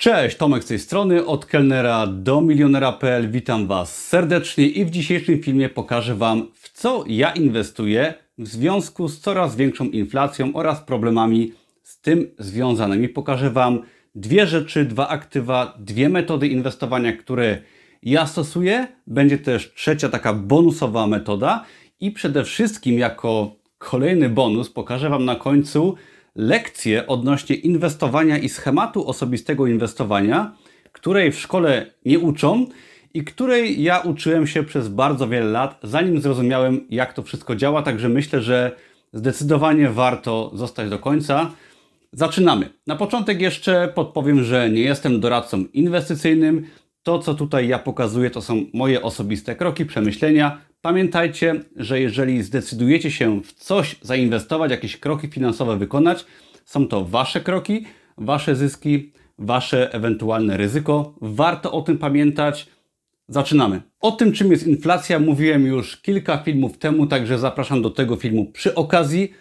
Cześć, Tomek z tej strony, od kelnera do milionera.pl. Witam Was serdecznie i w dzisiejszym filmie pokażę Wam, w co ja inwestuję w związku z coraz większą inflacją oraz problemami z tym związanymi. Pokażę Wam dwie rzeczy, dwa aktywa, dwie metody inwestowania, które ja stosuję. Będzie też trzecia taka bonusowa metoda i przede wszystkim jako kolejny bonus pokażę Wam na końcu lekcję odnośnie inwestowania i schematu osobistego inwestowania, której w szkole nie uczą i której ja uczyłem się przez bardzo wiele lat, zanim zrozumiałem, jak to wszystko działa. Także myślę, że zdecydowanie warto zostać do końca. Zaczynamy. Na początek jeszcze podpowiem, że nie jestem doradcą inwestycyjnym. To, co tutaj ja pokazuję, to są moje osobiste kroki, przemyślenia. Pamiętajcie, że jeżeli zdecydujecie się w coś zainwestować, jakieś kroki finansowe wykonać, są to Wasze kroki, Wasze zyski, Wasze ewentualne ryzyko. Warto o tym pamiętać. Zaczynamy. O tym, czym jest inflacja, mówiłem już kilka filmów temu, także zapraszam do tego filmu przy okazji.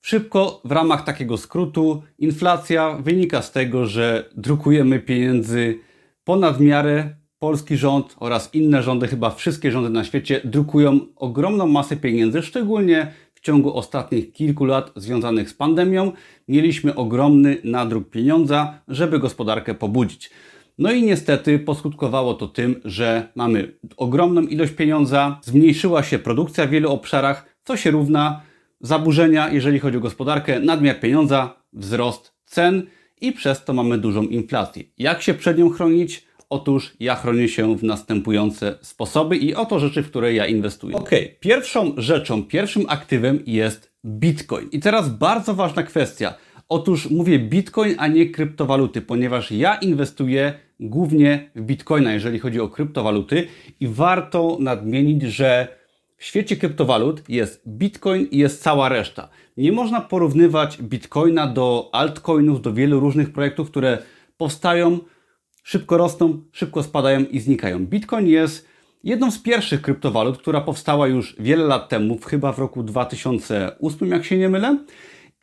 Szybko, w ramach takiego skrótu, inflacja wynika z tego, że drukujemy pieniędzy ponad miarę. Polski rząd oraz inne rządy, chyba wszystkie rządy na świecie, drukują ogromną masę pieniędzy, szczególnie w ciągu ostatnich kilku lat związanych z pandemią. Mieliśmy ogromny nadruk pieniądza, żeby gospodarkę pobudzić. No i niestety poskutkowało to tym, że mamy ogromną ilość pieniądza, zmniejszyła się produkcja w wielu obszarach, co się równa zaburzenia, jeżeli chodzi o gospodarkę, nadmiar pieniądza, wzrost cen i przez to mamy dużą inflację. Jak się przed nią chronić? Otóż ja chronię się w następujące sposoby i oto rzeczy, w które ja inwestuję. Ok, pierwszą rzeczą, pierwszym aktywem jest Bitcoin. I teraz bardzo ważna kwestia. Otóż mówię Bitcoin, a nie kryptowaluty, ponieważ ja inwestuję głównie w Bitcoina, jeżeli chodzi o kryptowaluty i warto nadmienić, że w świecie kryptowalut jest Bitcoin i jest cała reszta. Nie można porównywać Bitcoina do altcoinów, do wielu różnych projektów, które powstają, szybko rosną, szybko spadają i znikają. Bitcoin jest jedną z pierwszych kryptowalut, która powstała już wiele lat temu, chyba w roku 2008, jak się nie mylę.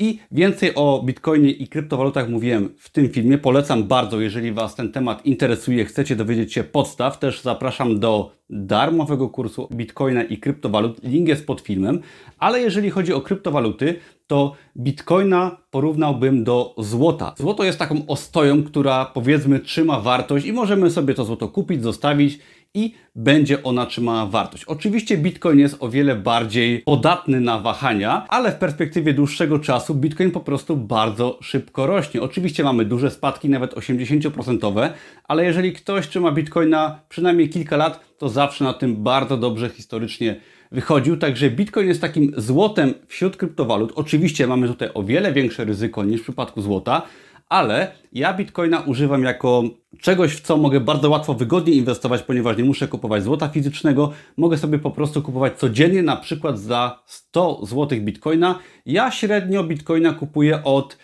I więcej o Bitcoinie i kryptowalutach mówiłem w tym filmie. Polecam bardzo, jeżeli Was ten temat interesuje, chcecie dowiedzieć się podstaw. Też zapraszam do darmowego kursu Bitcoina i kryptowalut. Link jest pod filmem. Ale jeżeli chodzi o kryptowaluty, to Bitcoina porównałbym do złota. Złoto jest taką ostoją, która powiedzmy trzyma wartość i możemy sobie to złoto kupić, zostawić i będzie ona trzymała wartość. Oczywiście Bitcoin jest o wiele bardziej podatny na wahania, ale w perspektywie dłuższego czasu Bitcoin po prostu bardzo szybko rośnie. Oczywiście mamy duże spadki, nawet 80%, ale jeżeli ktoś trzyma Bitcoina przynajmniej kilka lat, to zawsze na tym bardzo dobrze historycznie wychodził. Także Bitcoin jest takim złotem wśród kryptowalut. Oczywiście mamy tutaj o wiele większe ryzyko niż w przypadku złota, ale ja Bitcoina używam jako czegoś, w co mogę bardzo łatwo, wygodnie inwestować, ponieważ nie muszę kupować złota fizycznego. Mogę sobie po prostu kupować codziennie, na przykład za 100 zł Bitcoina. Ja średnio Bitcoina kupuję od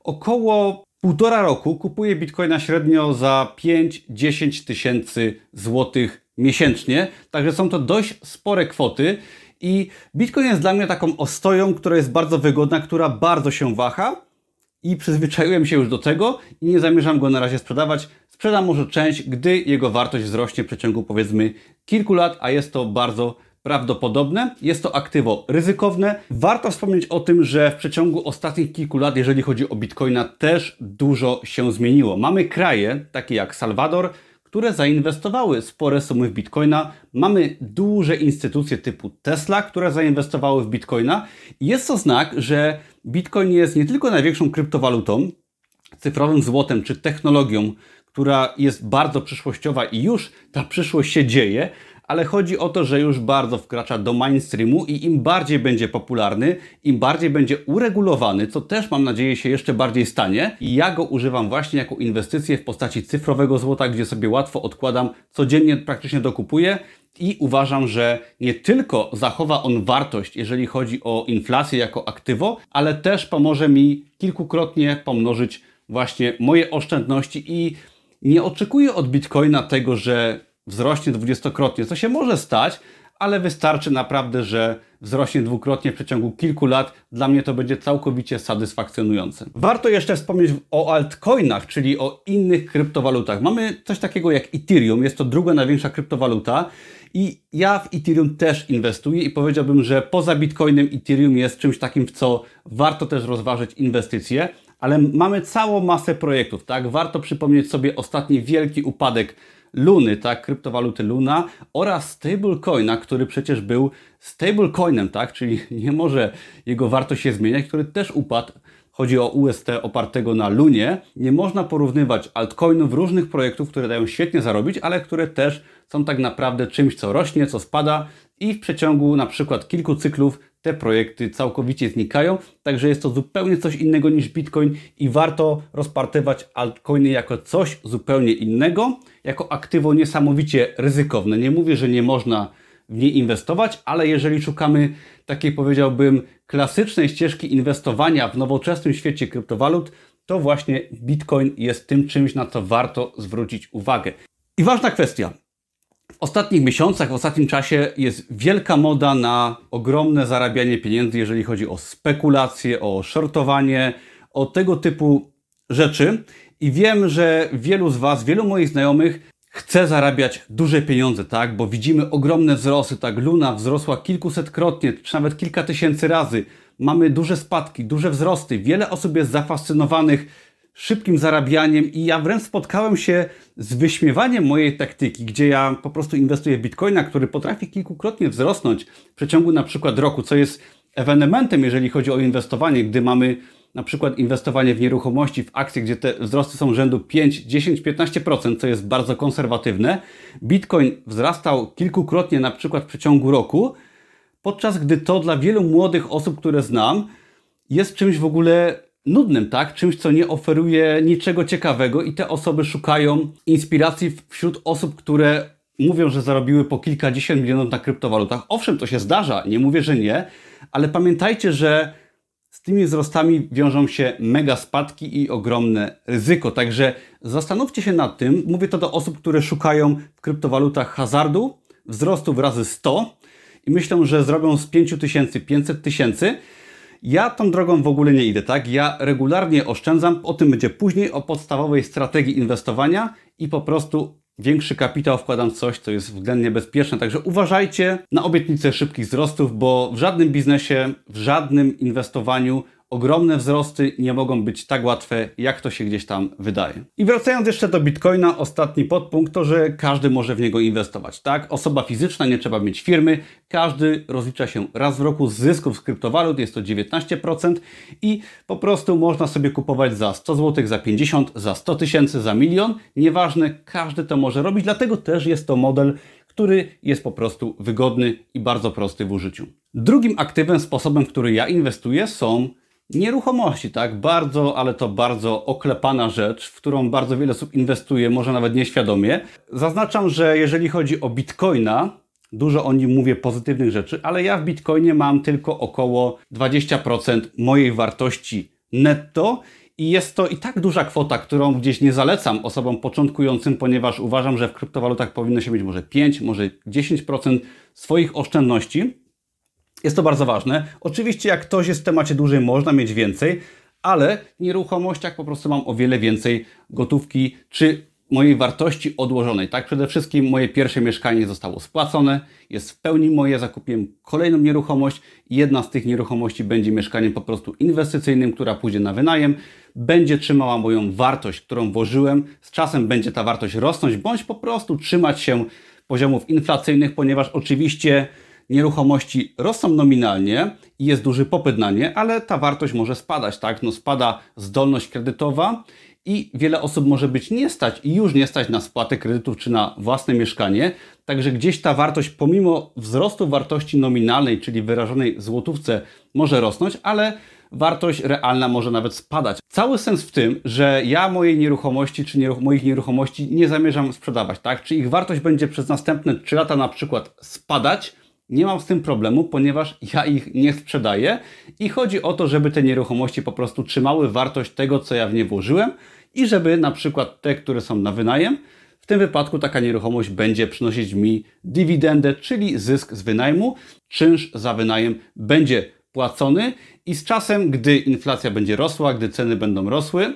około półtora roku. Kupuję Bitcoina średnio za 5-10 tysięcy złotych miesięcznie. Także są to dość spore kwoty. I Bitcoin jest dla mnie taką ostoją, która jest bardzo wygodna, która bardzo się waha i przyzwyczaiłem się już do tego i nie zamierzam go na razie sprzedawać. Sprzedam może część, gdy jego wartość wzrośnie w przeciągu powiedzmy kilku lat, a jest to bardzo prawdopodobne. Jest to aktywo ryzykowne. Warto wspomnieć o tym, że w przeciągu ostatnich kilku lat, jeżeli chodzi o bitcoina, też dużo się zmieniło. Mamy kraje takie jak Salwador, które zainwestowały spore sumy w bitcoina. Mamy duże instytucje typu Tesla, które zainwestowały w bitcoina. Jest to znak, że bitcoin jest nie tylko największą kryptowalutą, cyfrowym złotem czy technologią, która jest bardzo przyszłościowa i już ta przyszłość się dzieje, ale chodzi o to, że już bardzo wkracza do mainstreamu i im bardziej będzie popularny, im bardziej będzie uregulowany, co też mam nadzieję się jeszcze bardziej stanie. I ja go używam właśnie jako inwestycję w postaci cyfrowego złota, gdzie sobie łatwo odkładam, codziennie praktycznie dokupuję i uważam, że nie tylko zachowa on wartość, jeżeli chodzi o inflację jako aktywo, ale też pomoże mi kilkukrotnie pomnożyć właśnie moje oszczędności i nie oczekuję od Bitcoina tego, że wzrośnie dwudziestokrotnie, co się może stać, ale wystarczy naprawdę, że wzrośnie dwukrotnie w przeciągu kilku lat, dla mnie to będzie całkowicie satysfakcjonujące. Warto jeszcze wspomnieć o altcoinach, czyli o innych kryptowalutach. Mamy coś takiego jak Ethereum, jest to druga największa kryptowaluta. I ja w Ethereum też inwestuję i powiedziałbym, że poza Bitcoinem Ethereum jest czymś takim, w co warto też rozważyć inwestycje, ale mamy całą masę projektów, tak? Warto przypomnieć sobie ostatni wielki upadek Luny, tak, kryptowaluty Luna oraz stablecoina, który przecież był stablecoinem, tak, czyli nie może jego wartość się zmieniać, który też upadł. Chodzi o UST opartego na Lunie. Nie można porównywać altcoinów różnych projektów, które dają świetnie zarobić, ale które też są tak naprawdę czymś, co rośnie, co spada i w przeciągu na przykład kilku cyklów te projekty całkowicie znikają, także jest to zupełnie coś innego niż Bitcoin i warto rozpartywać altcoiny jako coś zupełnie innego, jako aktywo niesamowicie ryzykowne. Nie mówię, że nie można w nie inwestować, ale jeżeli szukamy takiej powiedziałbym klasycznej ścieżki inwestowania w nowoczesnym świecie kryptowalut, to właśnie Bitcoin jest tym czymś, na co warto zwrócić uwagę. I ważna kwestia. W ostatnich miesiącach, w ostatnim czasie jest wielka moda na ogromne zarabianie pieniędzy, jeżeli chodzi o spekulacje, o shortowanie, o tego typu rzeczy. I wiem, że wielu z Was, wielu moich znajomych chce zarabiać duże pieniądze, tak? Bo widzimy ogromne wzrosty, tak? Luna wzrosła kilkusetkrotnie, czy nawet kilka tysięcy razy. Mamy duże spadki, duże wzrosty. Wiele osób jest zafascynowanych szybkim zarabianiem i ja wręcz spotkałem się z wyśmiewaniem mojej taktyki, gdzie ja po prostu inwestuję w bitcoina, który potrafi kilkukrotnie wzrosnąć w przeciągu na przykład roku, co jest ewenementem, jeżeli chodzi o inwestowanie, gdy mamy na przykład inwestowanie w nieruchomości, w akcje, gdzie te wzrosty są rzędu 5, 10, 15%, co jest bardzo konserwatywne. Bitcoin wzrastał kilkukrotnie na przykład w przeciągu roku, podczas gdy to dla wielu młodych osób, które znam, jest czymś w ogóle nudnym, tak? Czymś, co nie oferuje niczego ciekawego i te osoby szukają inspiracji wśród osób, które mówią, że zarobiły po kilkadziesiąt milionów na kryptowalutach. Owszem, to się zdarza, nie mówię, że nie, ale pamiętajcie, że z tymi wzrostami wiążą się mega spadki i ogromne ryzyko. Także zastanówcie się nad tym. Mówię to do osób, które szukają w kryptowalutach hazardu, wzrostu razy 100 i myślą, że zrobią z 5 tysięcy 500 tysięcy. Ja tą drogą w ogóle nie idę, tak? Ja regularnie oszczędzam, o tym będzie później, o podstawowej strategii inwestowania i po prostu większy kapitał wkładam w coś, co jest względnie bezpieczne. Także uważajcie na obietnice szybkich wzrostów, bo w żadnym biznesie, w żadnym inwestowaniu ogromne wzrosty nie mogą być tak łatwe, jak to się gdzieś tam wydaje. I wracając jeszcze do Bitcoina, ostatni podpunkt to, że każdy może w niego inwestować, tak? Osoba fizyczna, nie trzeba mieć firmy, każdy rozlicza się raz w roku z zysków z kryptowalut, jest to 19% i po prostu można sobie kupować za 100 zł, za 50, za 100 tysięcy, za milion, nieważne, każdy to może robić, dlatego też jest to model, który jest po prostu wygodny i bardzo prosty w użyciu. Drugim aktywem, sposobem, w który ja inwestuję są Nieruchomości, tak? Bardzo, ale to bardzo oklepana rzecz, w którą bardzo wiele osób inwestuje, może nawet nieświadomie. Zaznaczam, że jeżeli chodzi o bitcoina, dużo o nim mówię pozytywnych rzeczy, ale ja w bitcoinie mam tylko około 20% mojej wartości netto. I jest to i tak duża kwota, którą gdzieś nie zalecam osobom początkującym, ponieważ uważam, że w kryptowalutach powinno się mieć może 5, może 10% swoich oszczędności. Jest to bardzo ważne. Oczywiście, jak ktoś jest w temacie dłużej, można mieć więcej, ale w nieruchomościach po prostu mam o wiele więcej gotówki czy mojej wartości odłożonej. Tak, przede wszystkim moje pierwsze mieszkanie zostało spłacone, jest w pełni moje, zakupiłem kolejną nieruchomość jedna z tych nieruchomości będzie mieszkaniem po prostu inwestycyjnym, która pójdzie na wynajem, będzie trzymała moją wartość, którą włożyłem, z czasem będzie ta wartość rosnąć, bądź po prostu trzymać się poziomów inflacyjnych, ponieważ oczywiście nieruchomości rosną nominalnie i jest duży popyt na nie, ale ta wartość może spadać, tak? No spada zdolność kredytowa i wiele osób może być nie stać i już nie stać na spłatę kredytów czy na własne mieszkanie, także gdzieś ta wartość pomimo wzrostu wartości nominalnej, czyli wyrażonej złotówce może rosnąć, ale wartość realna może nawet spadać. Cały sens w tym, że ja mojej nieruchomości czy nieruch moich nieruchomości nie zamierzam sprzedawać, tak? Czy ich wartość będzie przez następne 3 lata na przykład spadać, nie mam z tym problemu, ponieważ ja ich nie sprzedaję i chodzi o to, żeby te nieruchomości po prostu trzymały wartość tego, co ja w nie włożyłem i żeby na przykład te, które są na wynajem, W tym wypadku taka nieruchomość będzie przynosić mi dywidendę, czyli zysk z wynajmu. Czynsz za wynajem będzie płacony i z czasem, gdy inflacja będzie rosła, gdy ceny będą rosły,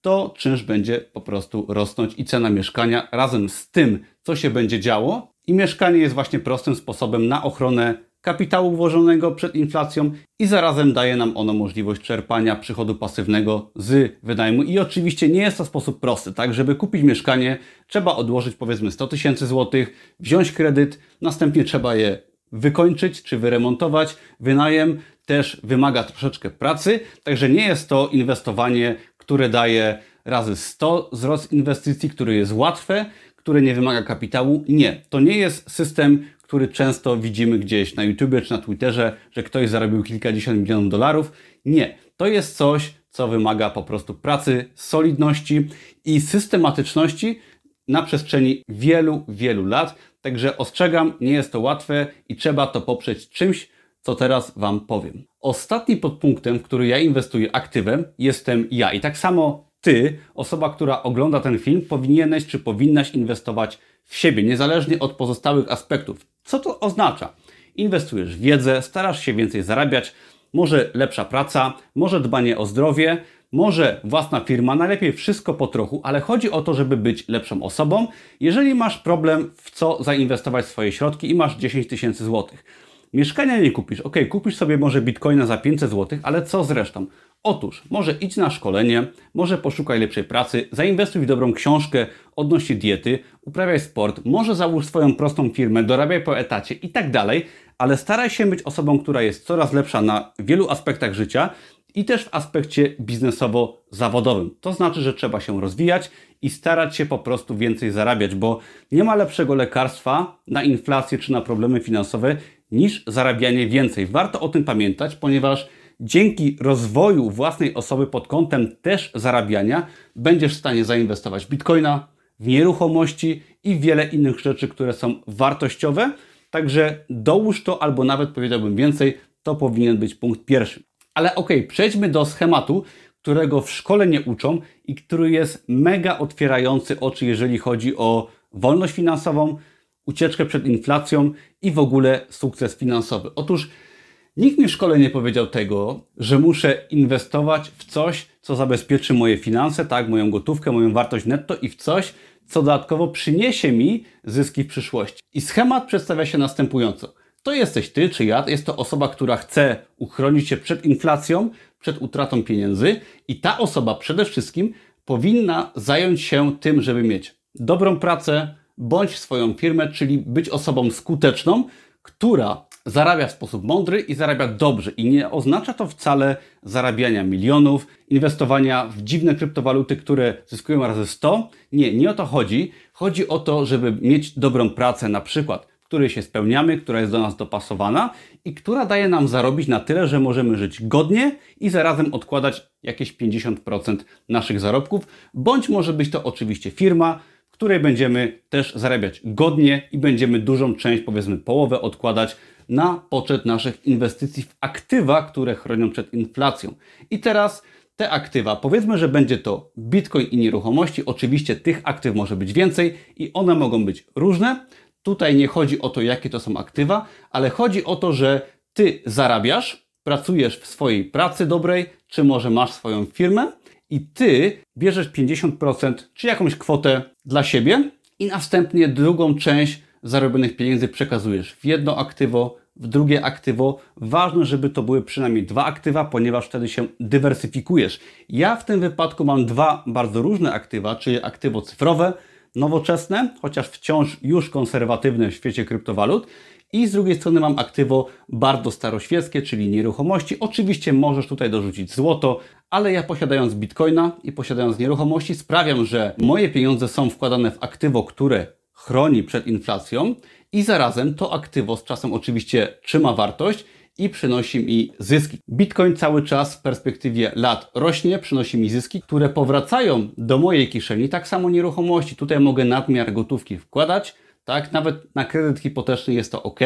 to czynsz będzie po prostu rosnąć i cena mieszkania razem z tym, co się będzie działo. I mieszkanie jest właśnie prostym sposobem na ochronę kapitału włożonego przed inflacją i zarazem daje nam ono możliwość czerpania przychodu pasywnego z wynajmu. I oczywiście nie jest to sposób prosty, tak? Żeby kupić mieszkanie, trzeba odłożyć powiedzmy 100 tysięcy złotych, wziąć kredyt, następnie trzeba je wykończyć czy wyremontować. Wynajem też wymaga troszeczkę pracy, także nie jest to inwestowanie, które daje razy 100 wzrost inwestycji, które jest łatwe, które nie wymaga kapitału. Nie, to nie jest system, który często widzimy gdzieś na YouTube czy na Twitterze, że ktoś zarobił kilkadziesiąt milionów dolarów. Nie, to jest coś, co wymaga po prostu pracy, solidności i systematyczności na przestrzeni wielu, wielu lat. Także ostrzegam, nie jest to łatwe i trzeba to poprzeć czymś, co teraz Wam powiem. Ostatnim podpunktem, w który ja inwestuję aktywem, jestem ja. I tak samo Ty, osoba, która ogląda ten film, powinieneś czy powinnaś inwestować w siebie, niezależnie od pozostałych aspektów. Co to oznacza? Inwestujesz w wiedzę, starasz się więcej zarabiać, może lepsza praca, może dbanie o zdrowie, może własna firma, najlepiej wszystko po trochu, ale chodzi o to, żeby być lepszą osobą. Jeżeli masz problem, w co zainwestować swoje środki i masz 10 tysięcy złotych, mieszkania nie kupisz, ok, kupisz sobie może bitcoina za 500 złotych, ale co z resztą? Otóż, może idź na szkolenie, może poszukaj lepszej pracy, zainwestuj w dobrą książkę odnośnie diety, uprawiaj sport, może załóż swoją prostą firmę, dorabiaj po etacie i tak dalej, ale staraj się być osobą, która jest coraz lepsza na wielu aspektach życia i też w aspekcie biznesowo-zawodowym. To znaczy, że trzeba się rozwijać i starać się po prostu więcej zarabiać, bo nie ma lepszego lekarstwa na inflację czy na problemy finansowe niż zarabianie więcej. Warto o tym pamiętać, ponieważ dzięki rozwoju własnej osoby pod kątem też zarabiania będziesz w stanie zainwestować w bitcoina, w nieruchomości i wiele innych rzeczy, które są wartościowe. Także dołóż to, albo nawet powiedziałbym więcej, to powinien być punkt pierwszy. Ale ok, przejdźmy do schematu, którego w szkole nie uczą i który jest mega otwierający oczy, jeżeli chodzi o wolność finansową, ucieczkę przed inflacją i w ogóle sukces finansowy. Otóż nikt mi w szkole nie powiedział tego, że muszę inwestować w coś, co zabezpieczy moje finanse, tak, moją gotówkę, moją wartość netto i w coś, co dodatkowo przyniesie mi zyski w przyszłości. I schemat przedstawia się następująco. To jesteś ty czy ja, jest to osoba, która chce uchronić się przed inflacją, przed utratą pieniędzy i ta osoba przede wszystkim powinna zająć się tym, żeby mieć dobrą pracę, bądź swoją firmę, czyli być osobą skuteczną, która zarabia w sposób mądry i zarabia dobrze. I nie oznacza to wcale zarabiania milionów, inwestowania w dziwne kryptowaluty, które zyskują razy 100. Nie, nie o to chodzi. Chodzi o to, żeby mieć dobrą pracę, na przykład, której się spełniamy, która jest do nas dopasowana i która daje nam zarobić na tyle, że możemy żyć godnie i zarazem odkładać jakieś 50% naszych zarobków, bądź może być to oczywiście firma, której będziemy też zarabiać godnie i będziemy dużą część, powiedzmy połowę, odkładać na poczet naszych inwestycji w aktywa, które chronią przed inflacją. I teraz te aktywa, powiedzmy, że będzie to bitcoin i nieruchomości. Oczywiście tych aktyw może być więcej i one mogą być różne. Tutaj nie chodzi o to, jakie to są aktywa, ale chodzi o to, że ty zarabiasz, pracujesz w swojej pracy dobrej, czy może masz swoją firmę i ty bierzesz 50% czy jakąś kwotę dla siebie i następnie drugą część zarobionych pieniędzy przekazujesz w jedno aktywo, w drugie aktywo. Ważne, żeby to były przynajmniej dwa aktywa, ponieważ wtedy się dywersyfikujesz. Ja w tym wypadku mam dwa bardzo różne aktywa, czyli aktywo cyfrowe, nowoczesne, chociaż wciąż już konserwatywne w świecie kryptowalut i z drugiej strony mam aktywo bardzo staroświeckie, czyli nieruchomości. Oczywiście możesz tutaj dorzucić złoto, ale ja posiadając bitcoina i posiadając nieruchomości sprawiam, że moje pieniądze są wkładane w aktywo, które chroni przed inflacją i zarazem to aktywo z czasem oczywiście trzyma wartość i przynosi mi zyski. Bitcoin cały czas w perspektywie lat rośnie, przynosi mi zyski, które powracają do mojej kieszeni. Tak samo nieruchomości. Tutaj mogę nadmiar gotówki wkładać, tak? Nawet na kredyt hipoteczny jest to ok.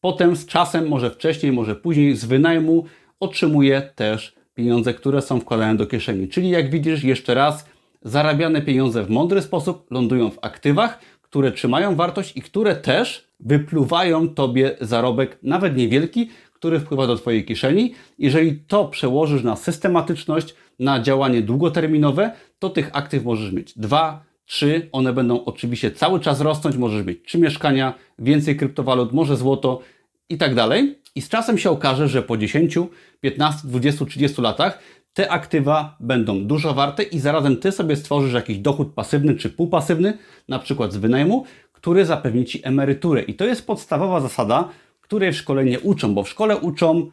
Potem z czasem, może wcześniej, może później, z wynajmu otrzymuje też pieniądze, które są wkładane do kieszeni. Czyli jak widzisz, jeszcze raz, zarabiane pieniądze w mądry sposób lądują w aktywach, które trzymają wartość i które też wypluwają tobie zarobek, nawet niewielki, który wpływa do Twojej kieszeni. Jeżeli to przełożysz na systematyczność, na działanie długoterminowe, to tych aktyw możesz mieć dwa czy one będą oczywiście cały czas rosnąć, możesz mieć czy mieszkania, więcej kryptowalut, może złoto i tak dalej. I z czasem się okaże, że po 10, 15, 20, 30 latach te aktywa będą dużo warte i zarazem ty sobie stworzysz jakiś dochód pasywny czy półpasywny, na przykład z wynajmu, który zapewni ci emeryturę. I to jest podstawowa zasada, której w szkole nie uczą, bo w szkole uczą,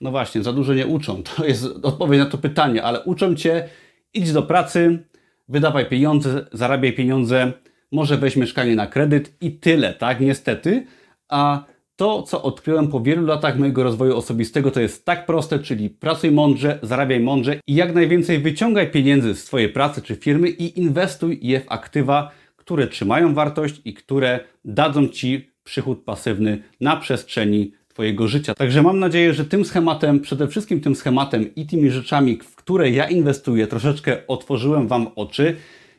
no właśnie, za dużo nie uczą. To jest odpowiedź na to pytanie, ale uczą cię idź do pracy, wydawaj pieniądze, zarabiaj pieniądze, może weź mieszkanie na kredyt i tyle, tak? Niestety. A to, co odkryłem po wielu latach mojego rozwoju osobistego, to jest tak proste, czyli pracuj mądrze, zarabiaj mądrze i jak najwięcej wyciągaj pieniędzy z Twojej pracy czy firmy i inwestuj je w aktywa, które trzymają wartość i które dadzą Ci przychód pasywny na przestrzeni Twojego życia. Także mam nadzieję, że tym schematem, przede wszystkim tym schematem i tymi rzeczami, w które ja inwestuję, troszeczkę otworzyłem Wam oczy.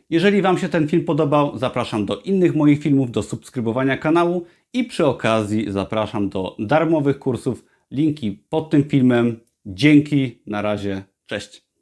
Jeżeli Wam się ten film podobał, zapraszam do innych moich filmów, do subskrybowania kanału i przy okazji zapraszam do darmowych kursów. Linki pod tym filmem. Dzięki, na razie, cześć.